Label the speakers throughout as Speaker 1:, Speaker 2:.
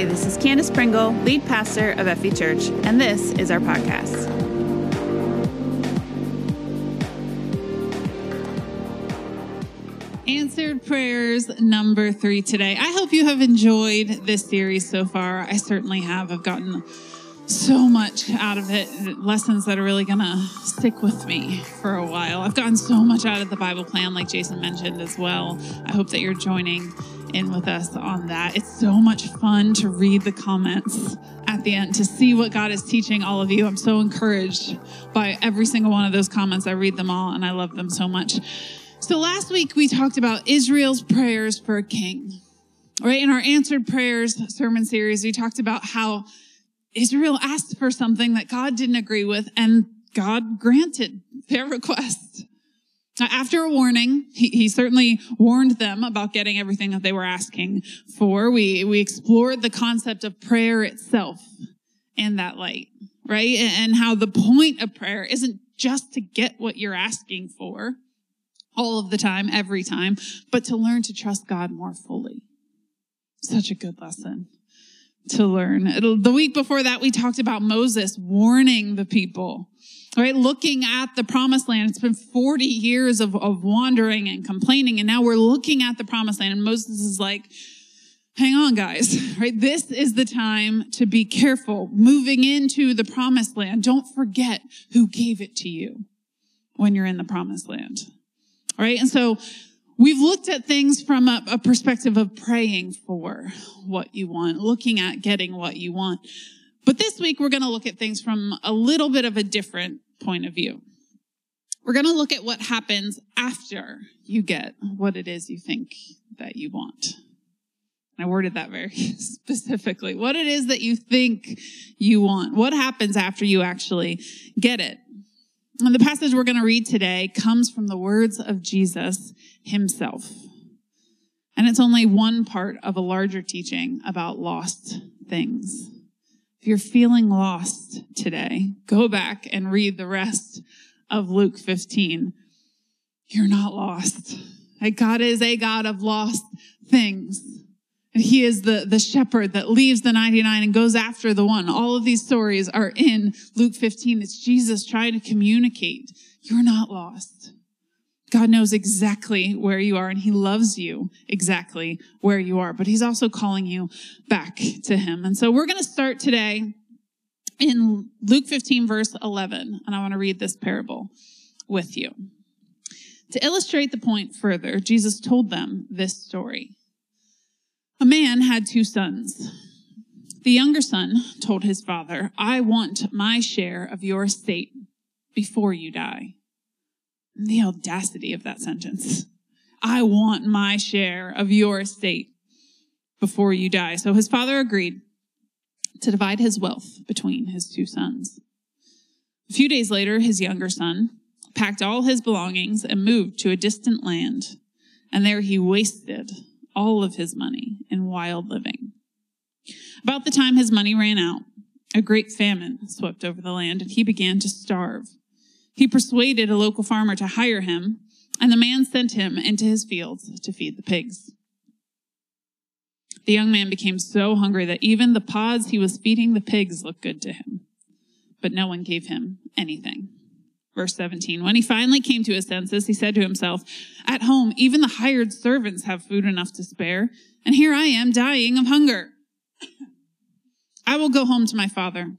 Speaker 1: Hey, this is Candace Pringle, lead pastor of Effie Church, and this is our podcast.
Speaker 2: Answered prayers number three today. I hope you have enjoyed this series so far. I certainly have. I've gotten so much out of it, lessons that are really going to stick with me for a while. I've gotten so much out of the Bible plan, like Jason mentioned as well. I hope that you're joining in with us on that. It's so much fun to read the comments at the end to see what God is teaching all of you. I'm so encouraged by every single one of those comments. I read them all and I love them so much. So last week we talked about Israel's prayers for a king. Right? In our answered prayers sermon series, we talked about how Israel asked for something that God didn't agree with and God granted their request. Now, after a warning, he, he, certainly warned them about getting everything that they were asking for. We, we explored the concept of prayer itself in that light, right? And how the point of prayer isn't just to get what you're asking for all of the time, every time, but to learn to trust God more fully. Such a good lesson to learn. It'll, the week before that, we talked about Moses warning the people, right? Looking at the promised land. It's been 40 years of, of wandering and complaining. And now we're looking at the promised land. And Moses is like, hang on, guys, right? This is the time to be careful moving into the promised land. Don't forget who gave it to you when you're in the promised land. All right. And so We've looked at things from a, a, perspective of praying for what you want, looking at getting what you want. But this week, we're going to look at things from a little bit of a different point of view. We're going to look at what happens after you get what it is you think that you want. I worded that very specifically. What it is that you think you want. What happens after you actually get it? And the passage we're going to read today comes from the words of Jesus himself. And it's only one part of a larger teaching about lost things. If you're feeling lost today, go back and read the rest of Luke 15. You're not lost. God is a God of lost things. And he is the, the shepherd that leaves the 99 and goes after the one. All of these stories are in Luke 15. It's Jesus trying to communicate. You're not lost. God knows exactly where you are and he loves you exactly where you are, but he's also calling you back to him. And so we're going to start today in Luke 15 verse 11. And I want to read this parable with you. To illustrate the point further, Jesus told them this story. A man had two sons. The younger son told his father, I want my share of your estate before you die. The audacity of that sentence. I want my share of your estate before you die. So his father agreed to divide his wealth between his two sons. A few days later, his younger son packed all his belongings and moved to a distant land, and there he wasted all of his money in wild living. About the time his money ran out, a great famine swept over the land and he began to starve. He persuaded a local farmer to hire him, and the man sent him into his fields to feed the pigs. The young man became so hungry that even the pods he was feeding the pigs looked good to him, but no one gave him anything. Verse 17. When he finally came to his senses, he said to himself, At home, even the hired servants have food enough to spare, and here I am dying of hunger. I will go home to my father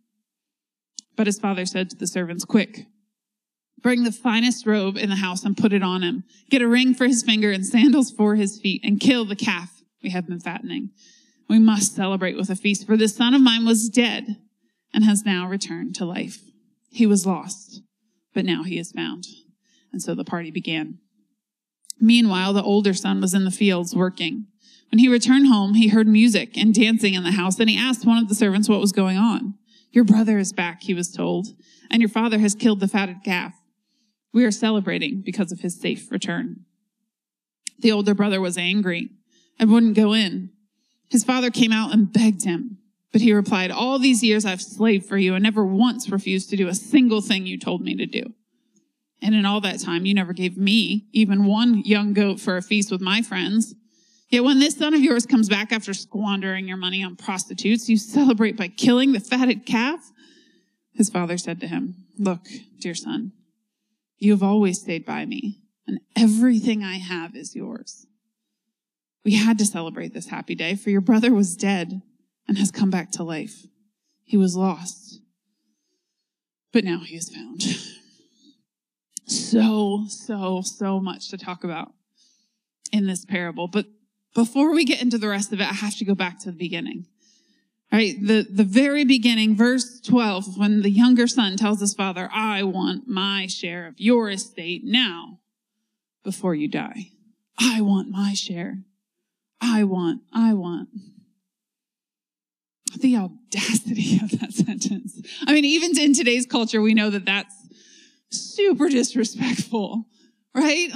Speaker 2: But his father said to the servants, Quick, bring the finest robe in the house and put it on him. Get a ring for his finger and sandals for his feet, and kill the calf we have been fattening. We must celebrate with a feast, for this son of mine was dead and has now returned to life. He was lost but now he is found. And so the party began. Meanwhile, the older son was in the fields working. When he returned home, he heard music and dancing in the house, and he asked one of the servants what was going on. Your brother is back, he was told, and your father has killed the fatted calf. We are celebrating because of his safe return. The older brother was angry and wouldn't go in. His father came out and begged him, but he replied, All these years I've slaved for you and never once refused to do a single thing you told me to do. And in all that time, you never gave me even one young goat for a feast with my friends. Yet when this son of yours comes back after squandering your money on prostitutes, you celebrate by killing the fatted calf? His father said to him, Look, dear son, you have always stayed by me, and everything I have is yours. We had to celebrate this happy day, for your brother was dead and has come back to life. He was lost, but now he is found. So, so, so much to talk about in this parable. But before we get into the rest of it, I have to go back to the beginning. All right, the, the very beginning, verse 12, when the younger son tells his father, I want my share of your estate now before you die. I want my share. I want, I want. The audacity of that sentence. I mean, even in today's culture, we know that that's super disrespectful, right?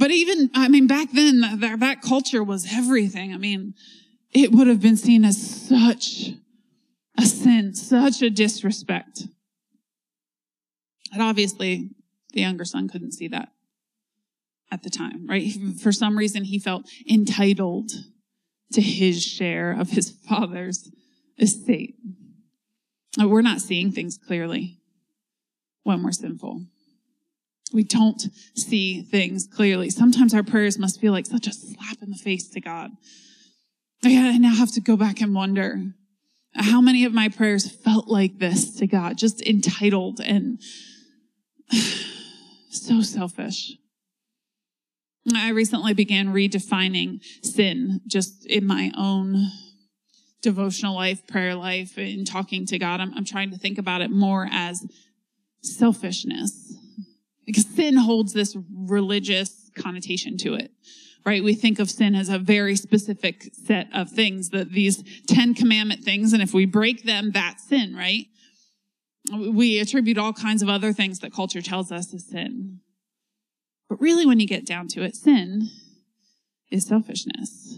Speaker 2: But even, I mean, back then, that, that culture was everything. I mean, it would have been seen as such a sin, such a disrespect. And obviously, the younger son couldn't see that at the time, right? For some reason, he felt entitled to his share of his father's estate. We're not seeing things clearly when we're sinful. We don't see things clearly. Sometimes our prayers must feel like such a slap in the face to God. I now have to go back and wonder how many of my prayers felt like this to God, just entitled and so selfish. I recently began redefining sin just in my own devotional life, prayer life, and talking to God. I'm, I'm trying to think about it more as selfishness because sin holds this religious connotation to it right? We think of sin as a very specific set of things that these 10 commandment things. And if we break them, that's sin, right? We attribute all kinds of other things that culture tells us is sin. But really, when you get down to it, sin is selfishness.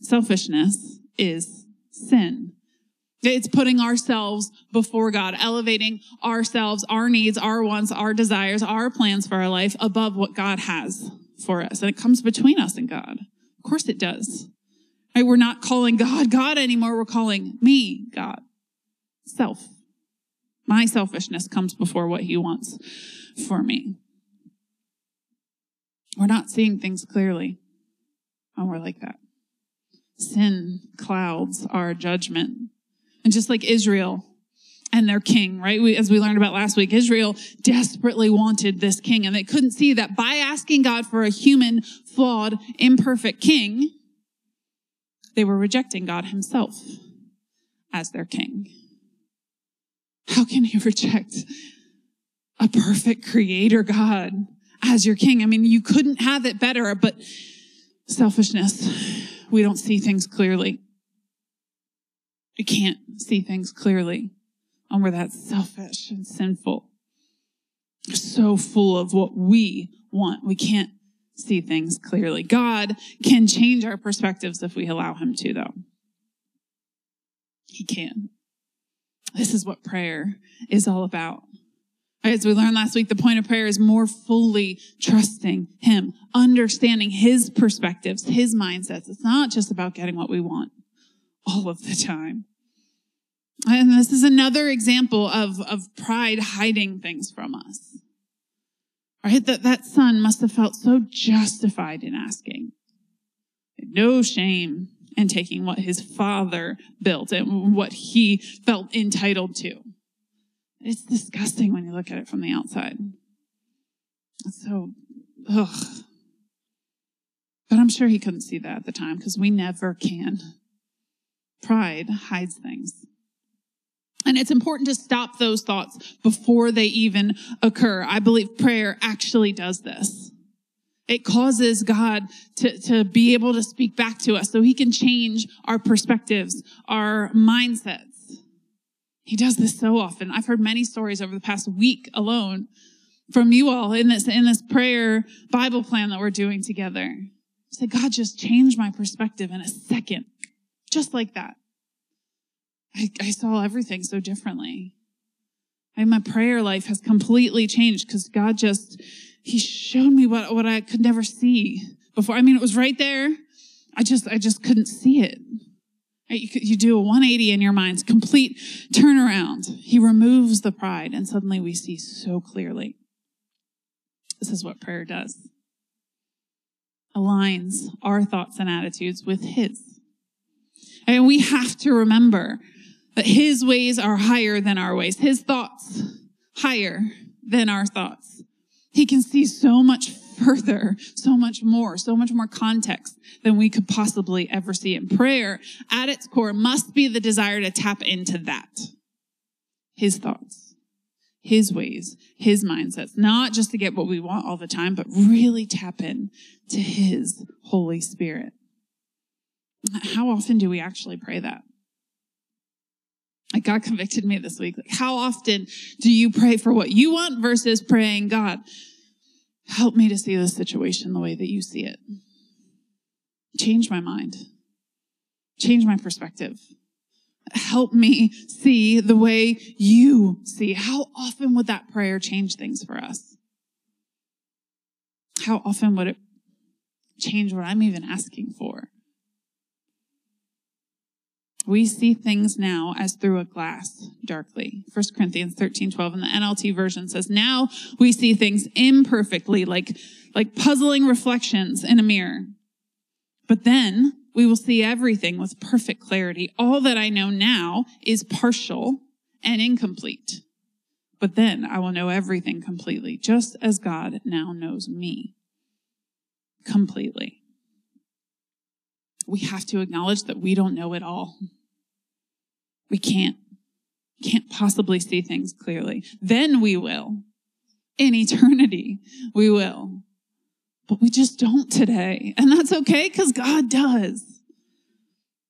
Speaker 2: Selfishness is sin. It's putting ourselves before God, elevating ourselves, our needs, our wants, our desires, our plans for our life above what God has for us. And it comes between us and God. Of course it does. Right? We're not calling God God anymore. We're calling me God. Self. My selfishness comes before what he wants for me. We're not seeing things clearly when we're like that. Sin clouds our judgment. And just like Israel and their king, right? We, as we learned about last week, Israel desperately wanted this king and they couldn't see that by asking God for a human, flawed, imperfect king, they were rejecting God himself as their king. How can you reject a perfect creator God as your king? I mean, you couldn't have it better, but selfishness, we don't see things clearly. We can't see things clearly and we're that selfish and sinful. So full of what we want. We can't see things clearly. God can change our perspectives if we allow him to, though. He can. This is what prayer is all about. As we learned last week, the point of prayer is more fully trusting Him, understanding His perspectives, His mindsets. It's not just about getting what we want all of the time. And this is another example of, of pride hiding things from us. Right? That, that son must have felt so justified in asking. No shame in taking what his father built and what he felt entitled to. It's disgusting when you look at it from the outside. It's so, ugh. But I'm sure he couldn't see that at the time because we never can. Pride hides things. And it's important to stop those thoughts before they even occur. I believe prayer actually does this. It causes God to, to be able to speak back to us so he can change our perspectives, our mindsets. He does this so often. I've heard many stories over the past week alone from you all in this, in this prayer Bible plan that we're doing together. Say, God just changed my perspective in a second, just like that. I, I saw everything so differently. And my prayer life has completely changed because God just, He showed me what, what I could never see before. I mean, it was right there. I just, I just couldn't see it. You, you do a 180 in your mind's complete turnaround. He removes the pride and suddenly we see so clearly. This is what prayer does. Aligns our thoughts and attitudes with His. And we have to remember that his ways are higher than our ways, his thoughts higher than our thoughts. He can see so much further, so much more, so much more context than we could possibly ever see. And prayer at its core must be the desire to tap into that. His thoughts, his ways, his mindsets, not just to get what we want all the time, but really tap in to his Holy Spirit. How often do we actually pray that? Like God convicted me this week. Like, how often do you pray for what you want versus praying, God, help me to see this situation the way that you see it? Change my mind, change my perspective. Help me see the way you see. How often would that prayer change things for us? How often would it change what I'm even asking for? We see things now as through a glass darkly. 1 Corinthians 13, 12 in the NLT version says, now we see things imperfectly, like, like puzzling reflections in a mirror. But then we will see everything with perfect clarity. All that I know now is partial and incomplete. But then I will know everything completely, just as God now knows me completely we have to acknowledge that we don't know it all. We can't, can't possibly see things clearly. Then we will. In eternity, we will. But we just don't today. And that's okay because God does.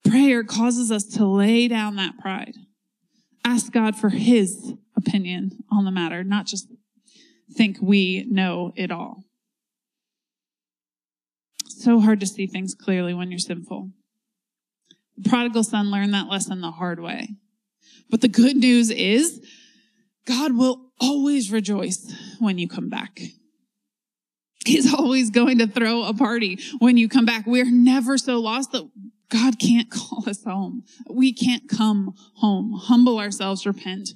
Speaker 2: Prayer causes us to lay down that pride. Ask God for his opinion on the matter, not just think we know it all so hard to see things clearly when you're sinful. The prodigal son learned that lesson the hard way. But the good news is God will always rejoice when you come back. He's always going to throw a party when you come back. We're never so lost that God can't call us home. We can't come home. Humble ourselves, repent,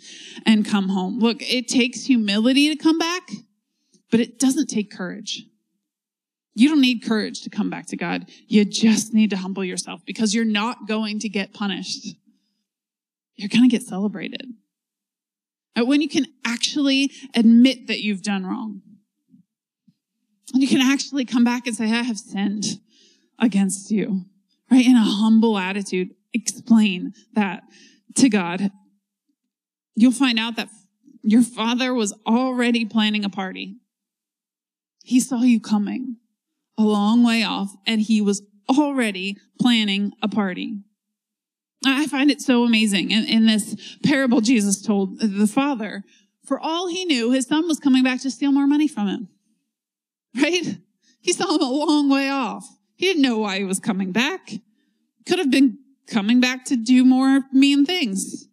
Speaker 2: and come home. Look, it takes humility to come back, but it doesn't take courage. You don't need courage to come back to God. You just need to humble yourself because you're not going to get punished. You're going to get celebrated. When you can actually admit that you've done wrong. And you can actually come back and say, I have sinned against you, right? In a humble attitude, explain that to God. You'll find out that your father was already planning a party. He saw you coming a long way off and he was already planning a party. I find it so amazing. In, in, this parable Jesus told the father, for all he knew, his son was coming back to steal more money from him. Right? He saw him a long way off. He didn't know why he was coming back. Could have been coming back to do more mean things.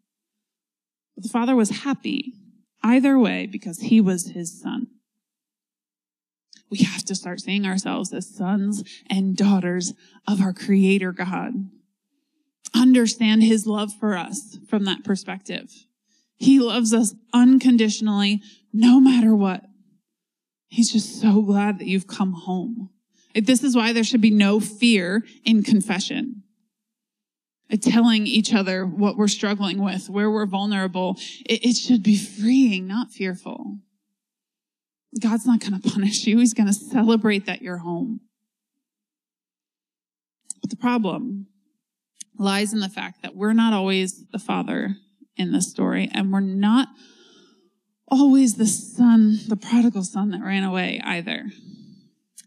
Speaker 2: But the father was happy either way because he was his son we have to start seeing ourselves as sons and daughters of our creator God. Understand his love for us from that perspective. He loves us unconditionally, no matter what. He's just so glad that you've come home. This is why there should be no fear in confession. Uh, telling each other what we're struggling with, where we're vulnerable. It, should be freeing, not fearful. God's not going to punish you. He's going to celebrate that you're home. But the problem lies in the fact that we're not always the father in this story, and we're not always the son, the prodigal son that ran away either.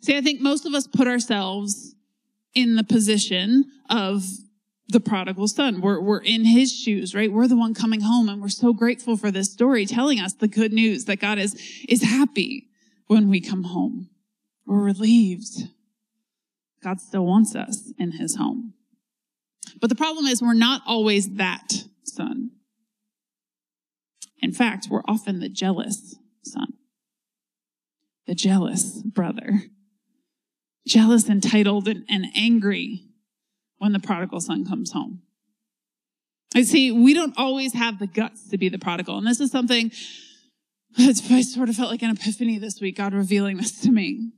Speaker 2: See, I think most of us put ourselves in the position of the prodigal son. We're, we're in his shoes, right? We're the one coming home and we're so grateful for this story telling us the good news that God is, is happy when we come home. We're relieved. God still wants us in his home. But the problem is we're not always that son. In fact, we're often the jealous son, the jealous brother, jealous, entitled, and, and angry when the prodigal son comes home. I see, we don't always have the guts to be the prodigal. And this is something I sort of felt like an epiphany this week, God revealing this to me.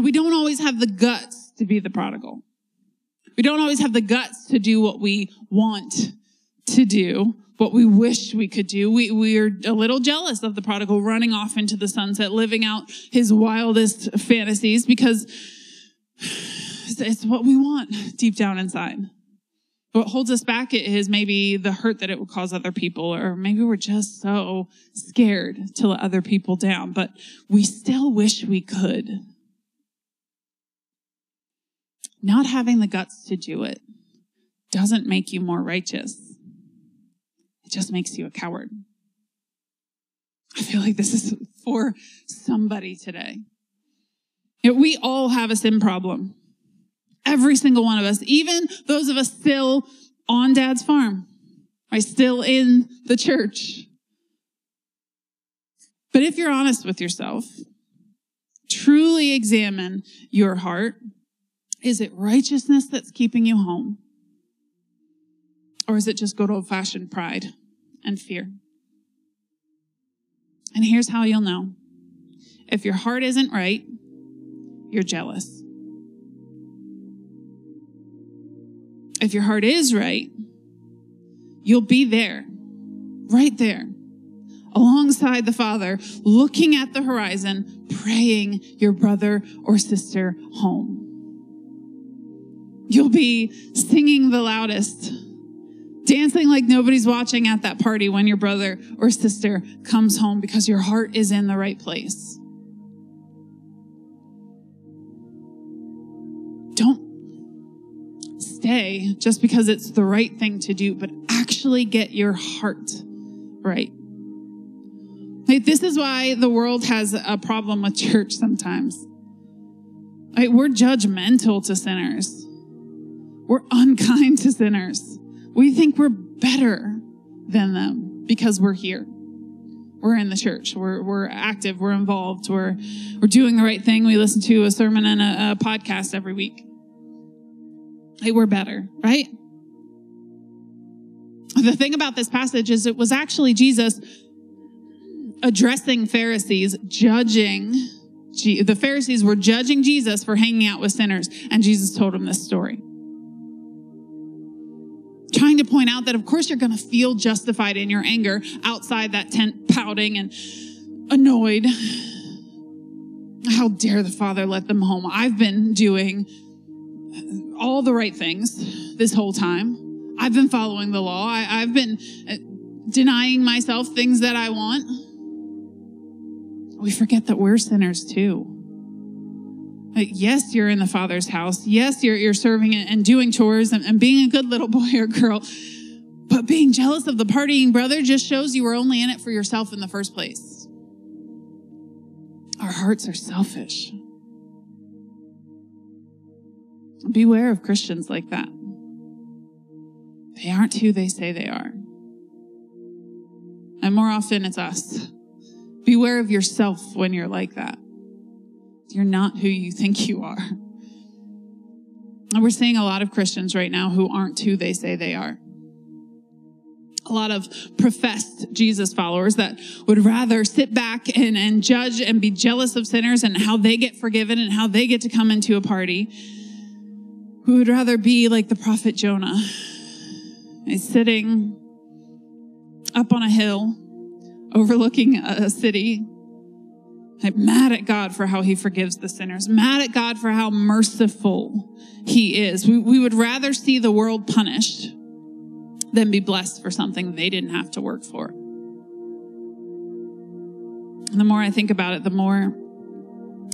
Speaker 2: We don't always have the guts to be the prodigal. We don't always have the guts to do what we want to do, what we wish we could do. We, we are a little jealous of the prodigal running off into the sunset, living out his wildest fantasies because it's what we want deep down inside. What holds us back is maybe the hurt that it would cause other people, or maybe we're just so scared to let other people down, but we still wish we could. Not having the guts to do it doesn't make you more righteous. It just makes you a coward. I feel like this is for somebody today. We all have a sin problem. Every single one of us, even those of us still on dad's farm, right? Still in the church. But if you're honest with yourself, truly examine your heart is it righteousness that's keeping you home? Or is it just good old fashioned pride and fear? And here's how you'll know if your heart isn't right, you're jealous. If your heart is right, you'll be there, right there, alongside the Father, looking at the horizon, praying your brother or sister home. You'll be singing the loudest, dancing like nobody's watching at that party when your brother or sister comes home because your heart is in the right place. Stay just because it's the right thing to do, but actually get your heart right. Like, this is why the world has a problem with church sometimes. Like, we're judgmental to sinners. We're unkind to sinners. We think we're better than them because we're here. We're in the church. We're, we're active. We're involved. We're, we're doing the right thing. We listen to a sermon and a, a podcast every week. Hey, we're better, right? The thing about this passage is it was actually Jesus addressing Pharisees, judging. The Pharisees were judging Jesus for hanging out with sinners, and Jesus told them this story trying to point out that, of course, you're going to feel justified in your anger outside that tent, pouting and annoyed. How dare the father let them home? I've been doing all the right things this whole time. I've been following the law. I, have been uh, denying myself things that I want. We forget that we're sinners too. Yes, you're in the Father's house. Yes, you're, you're serving and doing chores and, and being a good little boy or girl. But being jealous of the partying brother just shows you were only in it for yourself in the first place. Our hearts are selfish. Beware of Christians like that. They aren't who they say they are. And more often, it's us. Beware of yourself when you're like that. You're not who you think you are. And we're seeing a lot of Christians right now who aren't who they say they are. A lot of professed Jesus followers that would rather sit back and, and judge and be jealous of sinners and how they get forgiven and how they get to come into a party. Who would rather be like the prophet Jonah. He's sitting up on a hill overlooking a city I'm mad at God for how he forgives the sinners, mad at God for how merciful he is. We, we would rather see the world punished than be blessed for something they didn't have to work for. And the more I think about it, the more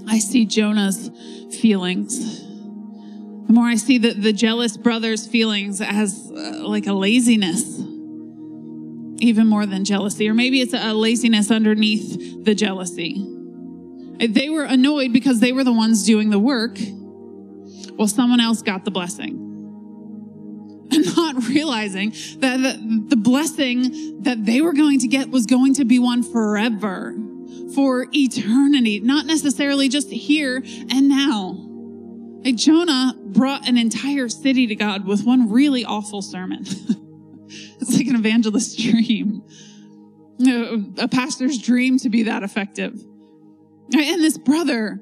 Speaker 2: I see Jonah's feelings. The more I see the, the jealous brother's feelings as uh, like a laziness, even more than jealousy, or maybe it's a laziness underneath the jealousy. They were annoyed because they were the ones doing the work while someone else got the blessing. And not realizing that the, the blessing that they were going to get was going to be one forever, for eternity, not necessarily just here and now. Like Jonah brought an entire city to God with one really awful sermon. it's like an evangelist's dream, a pastor's dream to be that effective. And this brother,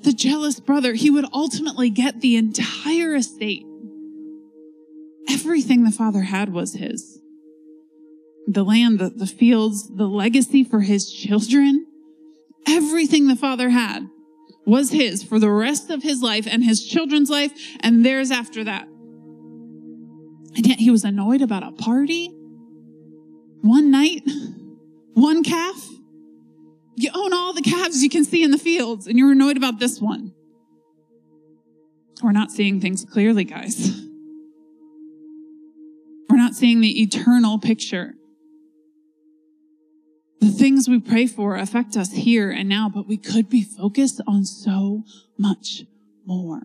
Speaker 2: the jealous brother, he would ultimately get the entire estate. Everything the father had was his the land, the, the fields, the legacy for his children. Everything the father had was his for the rest of his life and his children's life and theirs after that. And yet he was annoyed about a party, one night, one calf. You own all the calves you can see in the fields, and you're annoyed about this one. We're not seeing things clearly, guys. We're not seeing the eternal picture. The things we pray for affect us here and now, but we could be focused on so much more.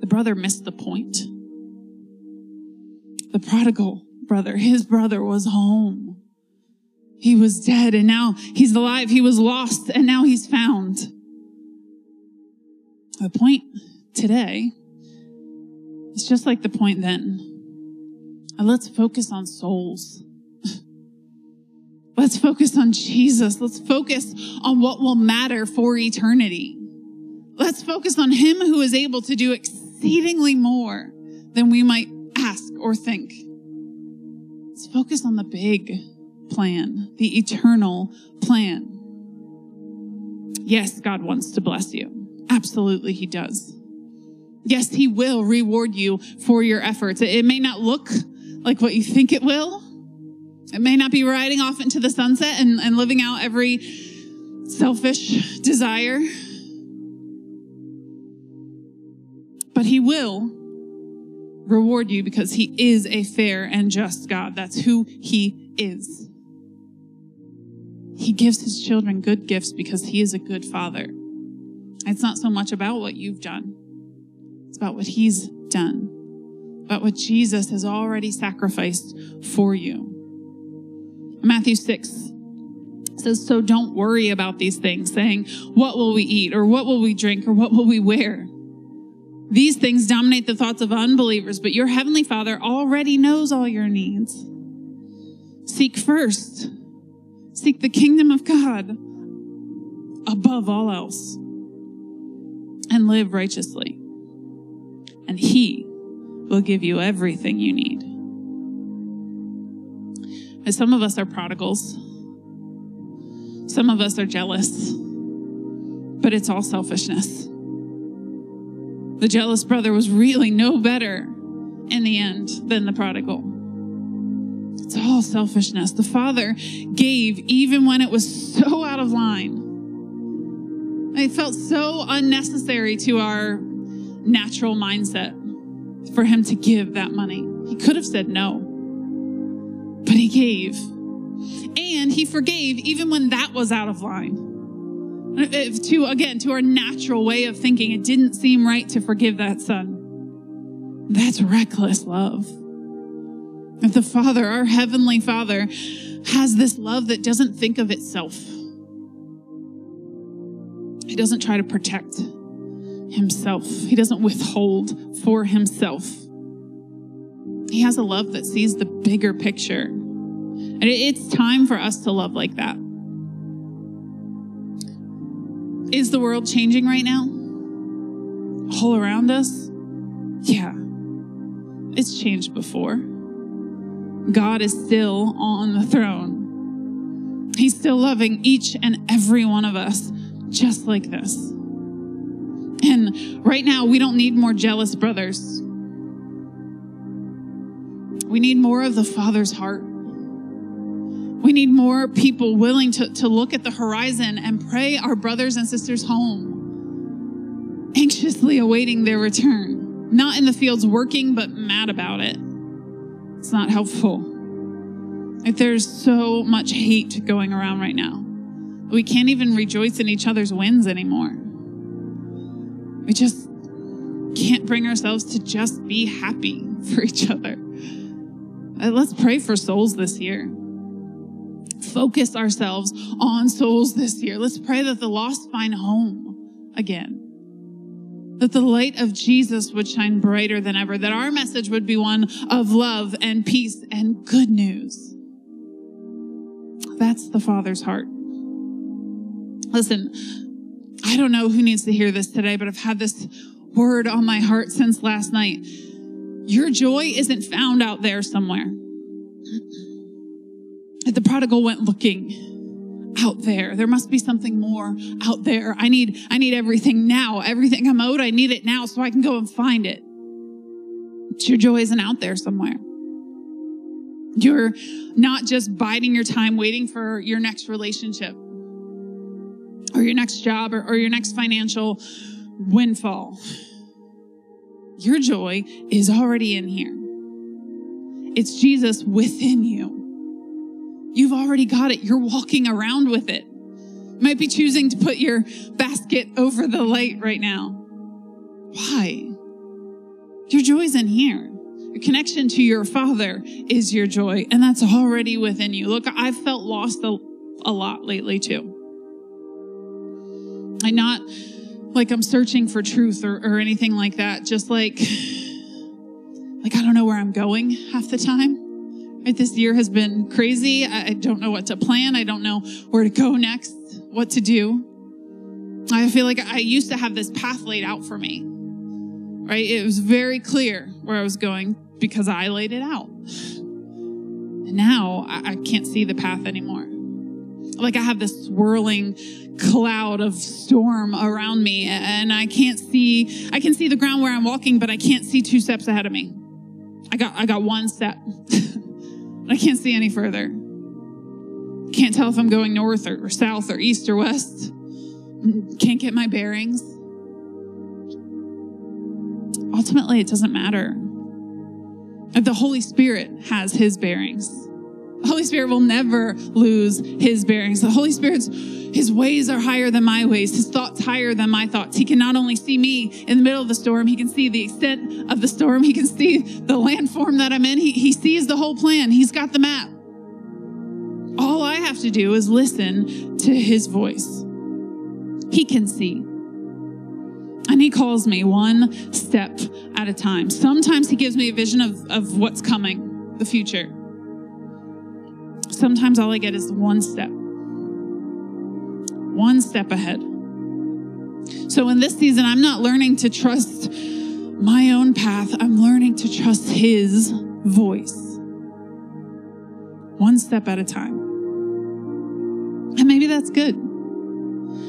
Speaker 2: The brother missed the point. The prodigal brother, his brother was home. He was dead and now he's alive. He was lost and now he's found. The point today is just like the point then. Let's focus on souls. Let's focus on Jesus. Let's focus on what will matter for eternity. Let's focus on Him who is able to do exceedingly more than we might ask or think. Let's focus on the big plan, the eternal plan. Yes, God wants to bless you. Absolutely, He does. Yes, He will reward you for your efforts. It may not look like what you think it will. It may not be riding off into the sunset and, and living out every selfish desire. But He will reward you because He is a fair and just God. That's who He is. He gives his children good gifts because he is a good father. It's not so much about what you've done, it's about what he's done, about what Jesus has already sacrificed for you. Matthew 6 says, So don't worry about these things, saying, What will we eat, or what will we drink, or what will we wear? These things dominate the thoughts of unbelievers, but your heavenly Father already knows all your needs. Seek first Seek the kingdom of God above all else and live righteously. And He will give you everything you need. Some of us are prodigals, some of us are jealous, but it's all selfishness. The jealous brother was really no better in the end than the prodigal. It's all selfishness. The Father gave even when it was so out of line. It felt so unnecessary to our natural mindset for Him to give that money. He could have said no, but He gave. And He forgave even when that was out of line. To, again, to our natural way of thinking, it didn't seem right to forgive that son. That's reckless love. If the Father, our Heavenly Father, has this love that doesn't think of itself, He doesn't try to protect Himself, He doesn't withhold for Himself. He has a love that sees the bigger picture. And it's time for us to love like that. Is the world changing right now? All around us? Yeah. It's changed before. God is still on the throne. He's still loving each and every one of us just like this. And right now, we don't need more jealous brothers. We need more of the Father's heart. We need more people willing to, to look at the horizon and pray our brothers and sisters home, anxiously awaiting their return. Not in the fields working, but mad about it. It's not helpful. Like there's so much hate going around right now. We can't even rejoice in each other's wins anymore. We just can't bring ourselves to just be happy for each other. Uh, let's pray for souls this year. Focus ourselves on souls this year. Let's pray that the lost find home again. That the light of Jesus would shine brighter than ever. That our message would be one of love and peace and good news. That's the Father's heart. Listen, I don't know who needs to hear this today, but I've had this word on my heart since last night. Your joy isn't found out there somewhere. The prodigal went looking out there. There must be something more out there. I need, I need everything now. Everything I'm owed, I need it now so I can go and find it. But your joy isn't out there somewhere. You're not just biding your time waiting for your next relationship or your next job or, or your next financial windfall. Your joy is already in here. It's Jesus within you. You've already got it. You're walking around with it. You might be choosing to put your basket over the light right now. Why? Your joy's in here. Your connection to your Father is your joy, and that's already within you. Look, I've felt lost a, a lot lately too. I not like I'm searching for truth or, or anything like that. Just like, like I don't know where I'm going half the time. Right? This year has been crazy. I don't know what to plan. I don't know where to go next, what to do. I feel like I used to have this path laid out for me. Right? It was very clear where I was going because I laid it out. And now I, I can't see the path anymore. Like I have this swirling cloud of storm around me and I can't see I can see the ground where I'm walking but I can't see two steps ahead of me. I got I got one step. I can't see any further. Can't tell if I'm going north or, or south or east or west. Can't get my bearings. Ultimately, it doesn't matter. The Holy Spirit has his bearings, Holy Spirit will never lose his bearings. The Holy Spirit's his ways are higher than my ways, his thoughts higher than my thoughts. He can not only see me in the middle of the storm, he can see the extent of the storm, he can see the landform that I'm in. He, he sees the whole plan, he's got the map. All I have to do is listen to his voice. He can see. And he calls me one step at a time. Sometimes he gives me a vision of, of what's coming, the future sometimes all I get is one step, one step ahead. So in this season, I'm not learning to trust my own path, I'm learning to trust His voice, one step at a time. And maybe that's good.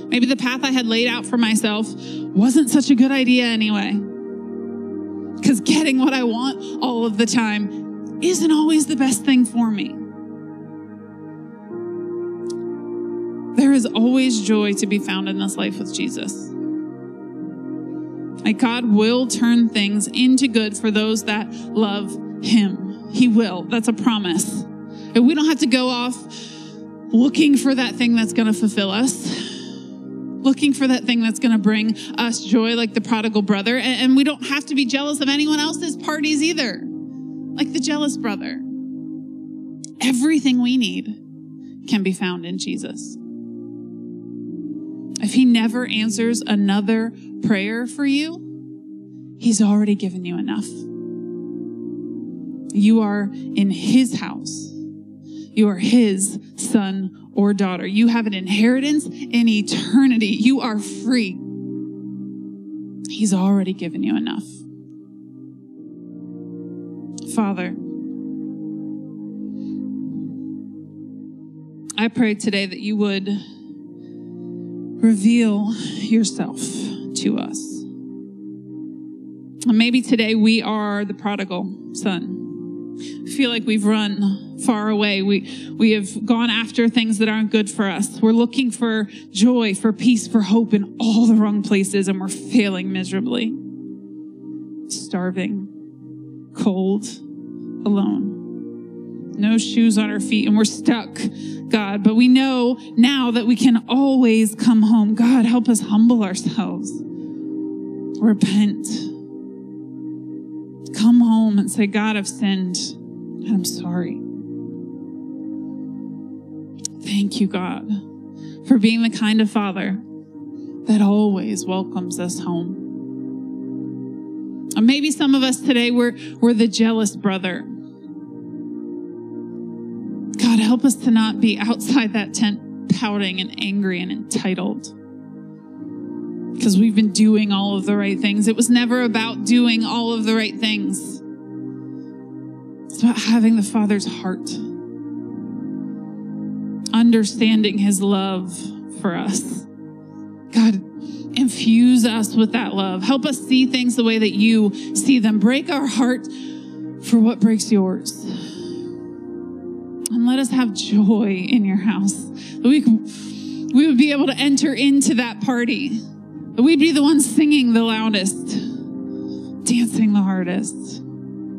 Speaker 2: Maybe the path I had laid out for myself wasn't such a good idea anyway. Because getting what I want all of the time isn't always the best thing for me. There is always joy to be found in this life with Jesus. Like God will turn things into good for those that love Him. He will. That's a promise. And we don't have to go off looking for that thing that's going to fulfill us, looking for that thing that's going to bring us joy, like the prodigal brother. And we don't have to be jealous of anyone else's parties either, like the jealous brother. Everything we need can be found in Jesus. If he never answers another prayer for you, he's already given you enough. You are in his house. You are his son or daughter. You have an inheritance in eternity. You are free. He's already given you enough. Father, I pray today that you would reveal yourself to us. And maybe today we are the prodigal son. I feel like we've run far away. We, we have gone after things that aren't good for us. We're looking for joy, for peace, for hope in all the wrong places, and we're failing miserably. Starving, cold, alone. No shoes on our feet, and we're stuck, God. But we know now that we can always come home. God, help us humble ourselves, repent come home and say, God, I've sinned and I'm sorry. Thank you, God, for being the kind of father that always welcomes us home. Maybe some of us today, we're, we're the jealous brother. Help us to not be outside that tent pouting and angry and entitled because we've been doing all of the right things. It was never about doing all of the right things, it's about having the Father's heart, understanding His love for us. God, infuse us with that love. Help us see things the way that you see them. Break our heart for what breaks yours. And let us have joy in your house. We, we would be able to enter into that party we'd be the ones singing the loudest, dancing the hardest.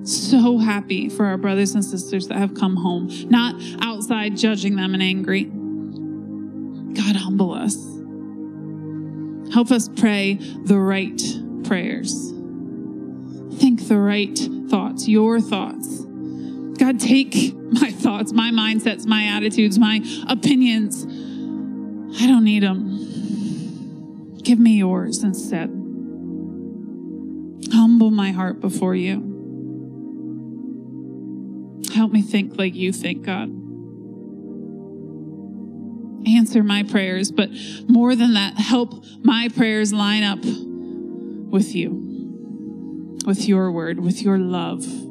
Speaker 2: So happy for our brothers and sisters that have come home, not outside judging them and angry. God, humble us. Help us pray the right prayers. Think the right thoughts, your thoughts. God, take my thoughts, my mindsets, my attitudes, my opinions. I don't need them. Give me yours instead. Humble my heart before you. Help me think like you think, God. Answer my prayers, but more than that, help my prayers line up with you, with your word, with your love.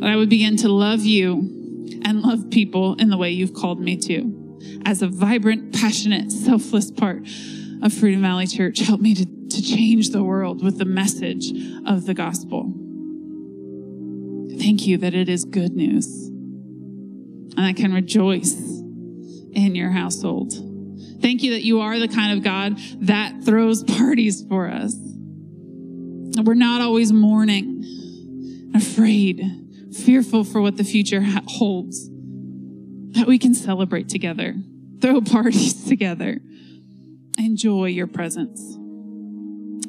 Speaker 2: That I would begin to love you and love people in the way you've called me to, as a vibrant, passionate, selfless part of Freedom Valley Church. Help me to, to change the world with the message of the gospel. Thank you that it is good news. And I can rejoice in your household. Thank you that you are the kind of God that throws parties for us. We're not always mourning, afraid, fearful for what the future holds. That we can celebrate together, throw parties together, enjoy your presence.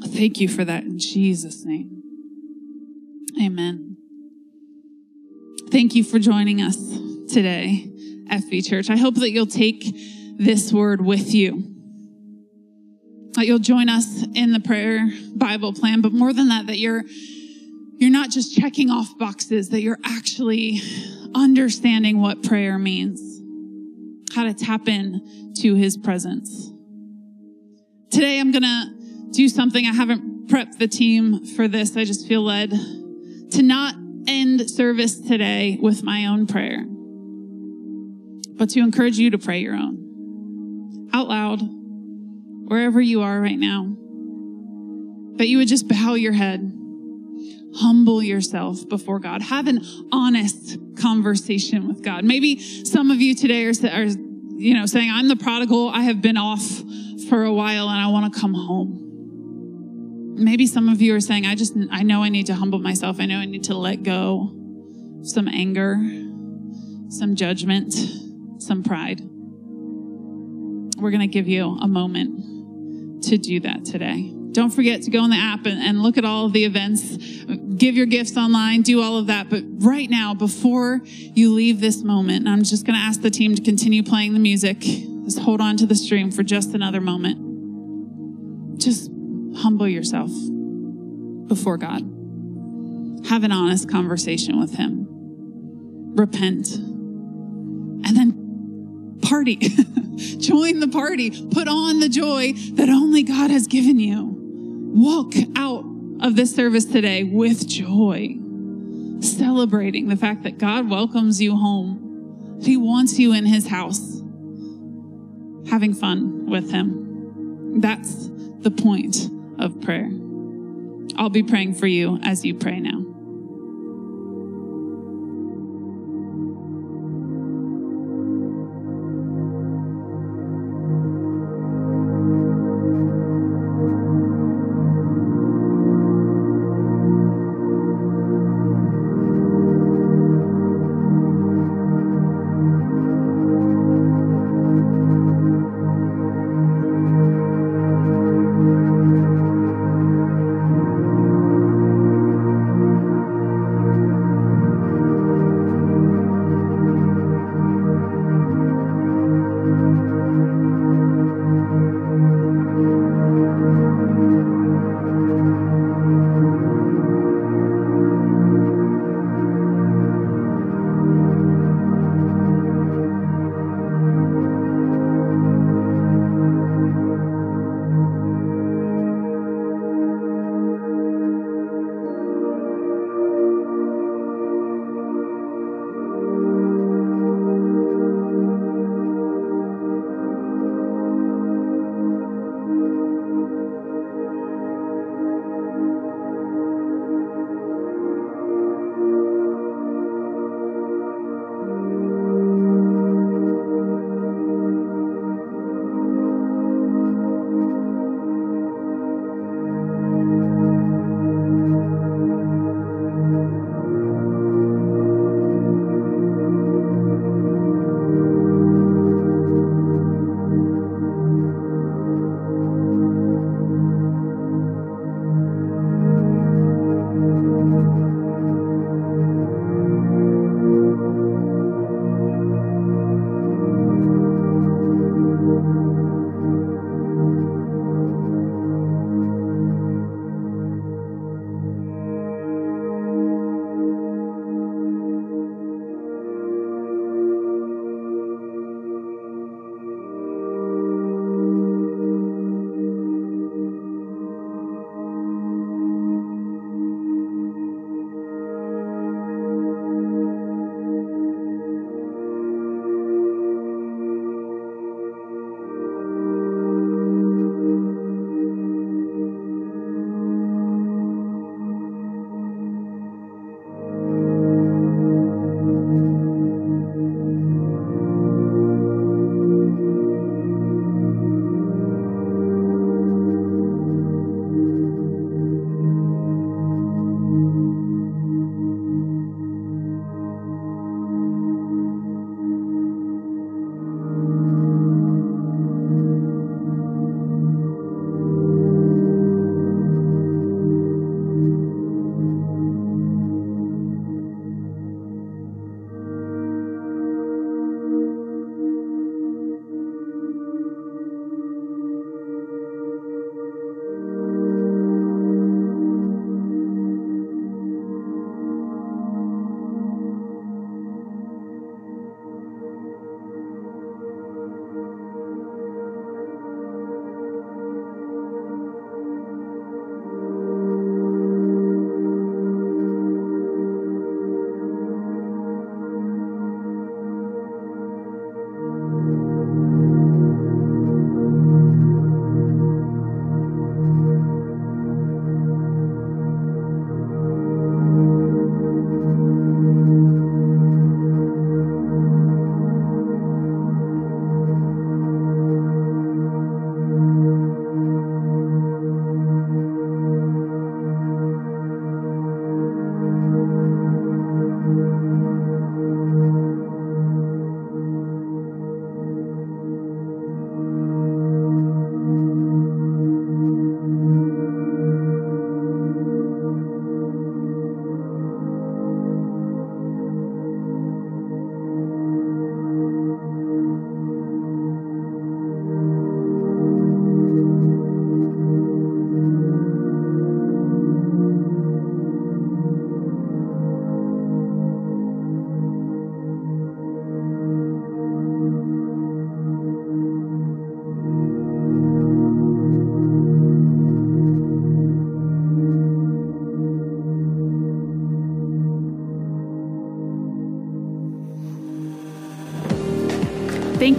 Speaker 2: Thank you for that in Jesus' name. Amen. Thank you for joining us today, FV Church. I hope that you'll take this word with you. That you'll join us in the prayer Bible plan, but more than that, that you're you're not just checking off boxes, that you're actually understanding what prayer means, how to tap in to his presence. Today I'm going to do something. I haven't prepped the team for this. I just feel led to not end service today with my own prayer, but to encourage you to pray your own out loud, wherever you are right now. That you would just bow your head, humble yourself before God, have an honest conversation with God. Maybe some of you today are, are you know, saying, I'm the prodigal. I have been off for a while and I want to come home. Maybe some of you are saying, I just, I know I need to humble myself. I know I need to let go some anger, some judgment, some pride. We're going to give you a moment to do that today. Don't forget to go in the app and, and look at all of the events, give your gifts online, do all of that. But right now, before you leave this moment, I'm just going to ask the team to continue playing the music. Just hold on to the stream for just another moment. Just humble yourself before God. Have an honest conversation with Him. Repent. And then party. Join the party. Put on the joy that only God has given you. Walk out of this service today with joy, celebrating the fact that God welcomes you home. He wants you in His house having fun with Him. That's the point of prayer. I'll be praying for you as you pray now.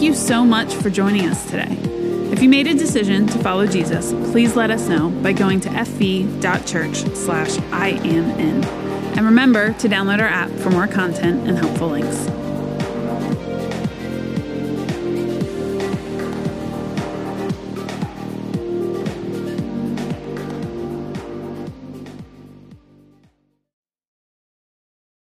Speaker 1: Thank you so much for joining us today. If you made a decision to follow Jesus, please let us know by going to fv.church slash I am in. And remember to download our app for more content and helpful links.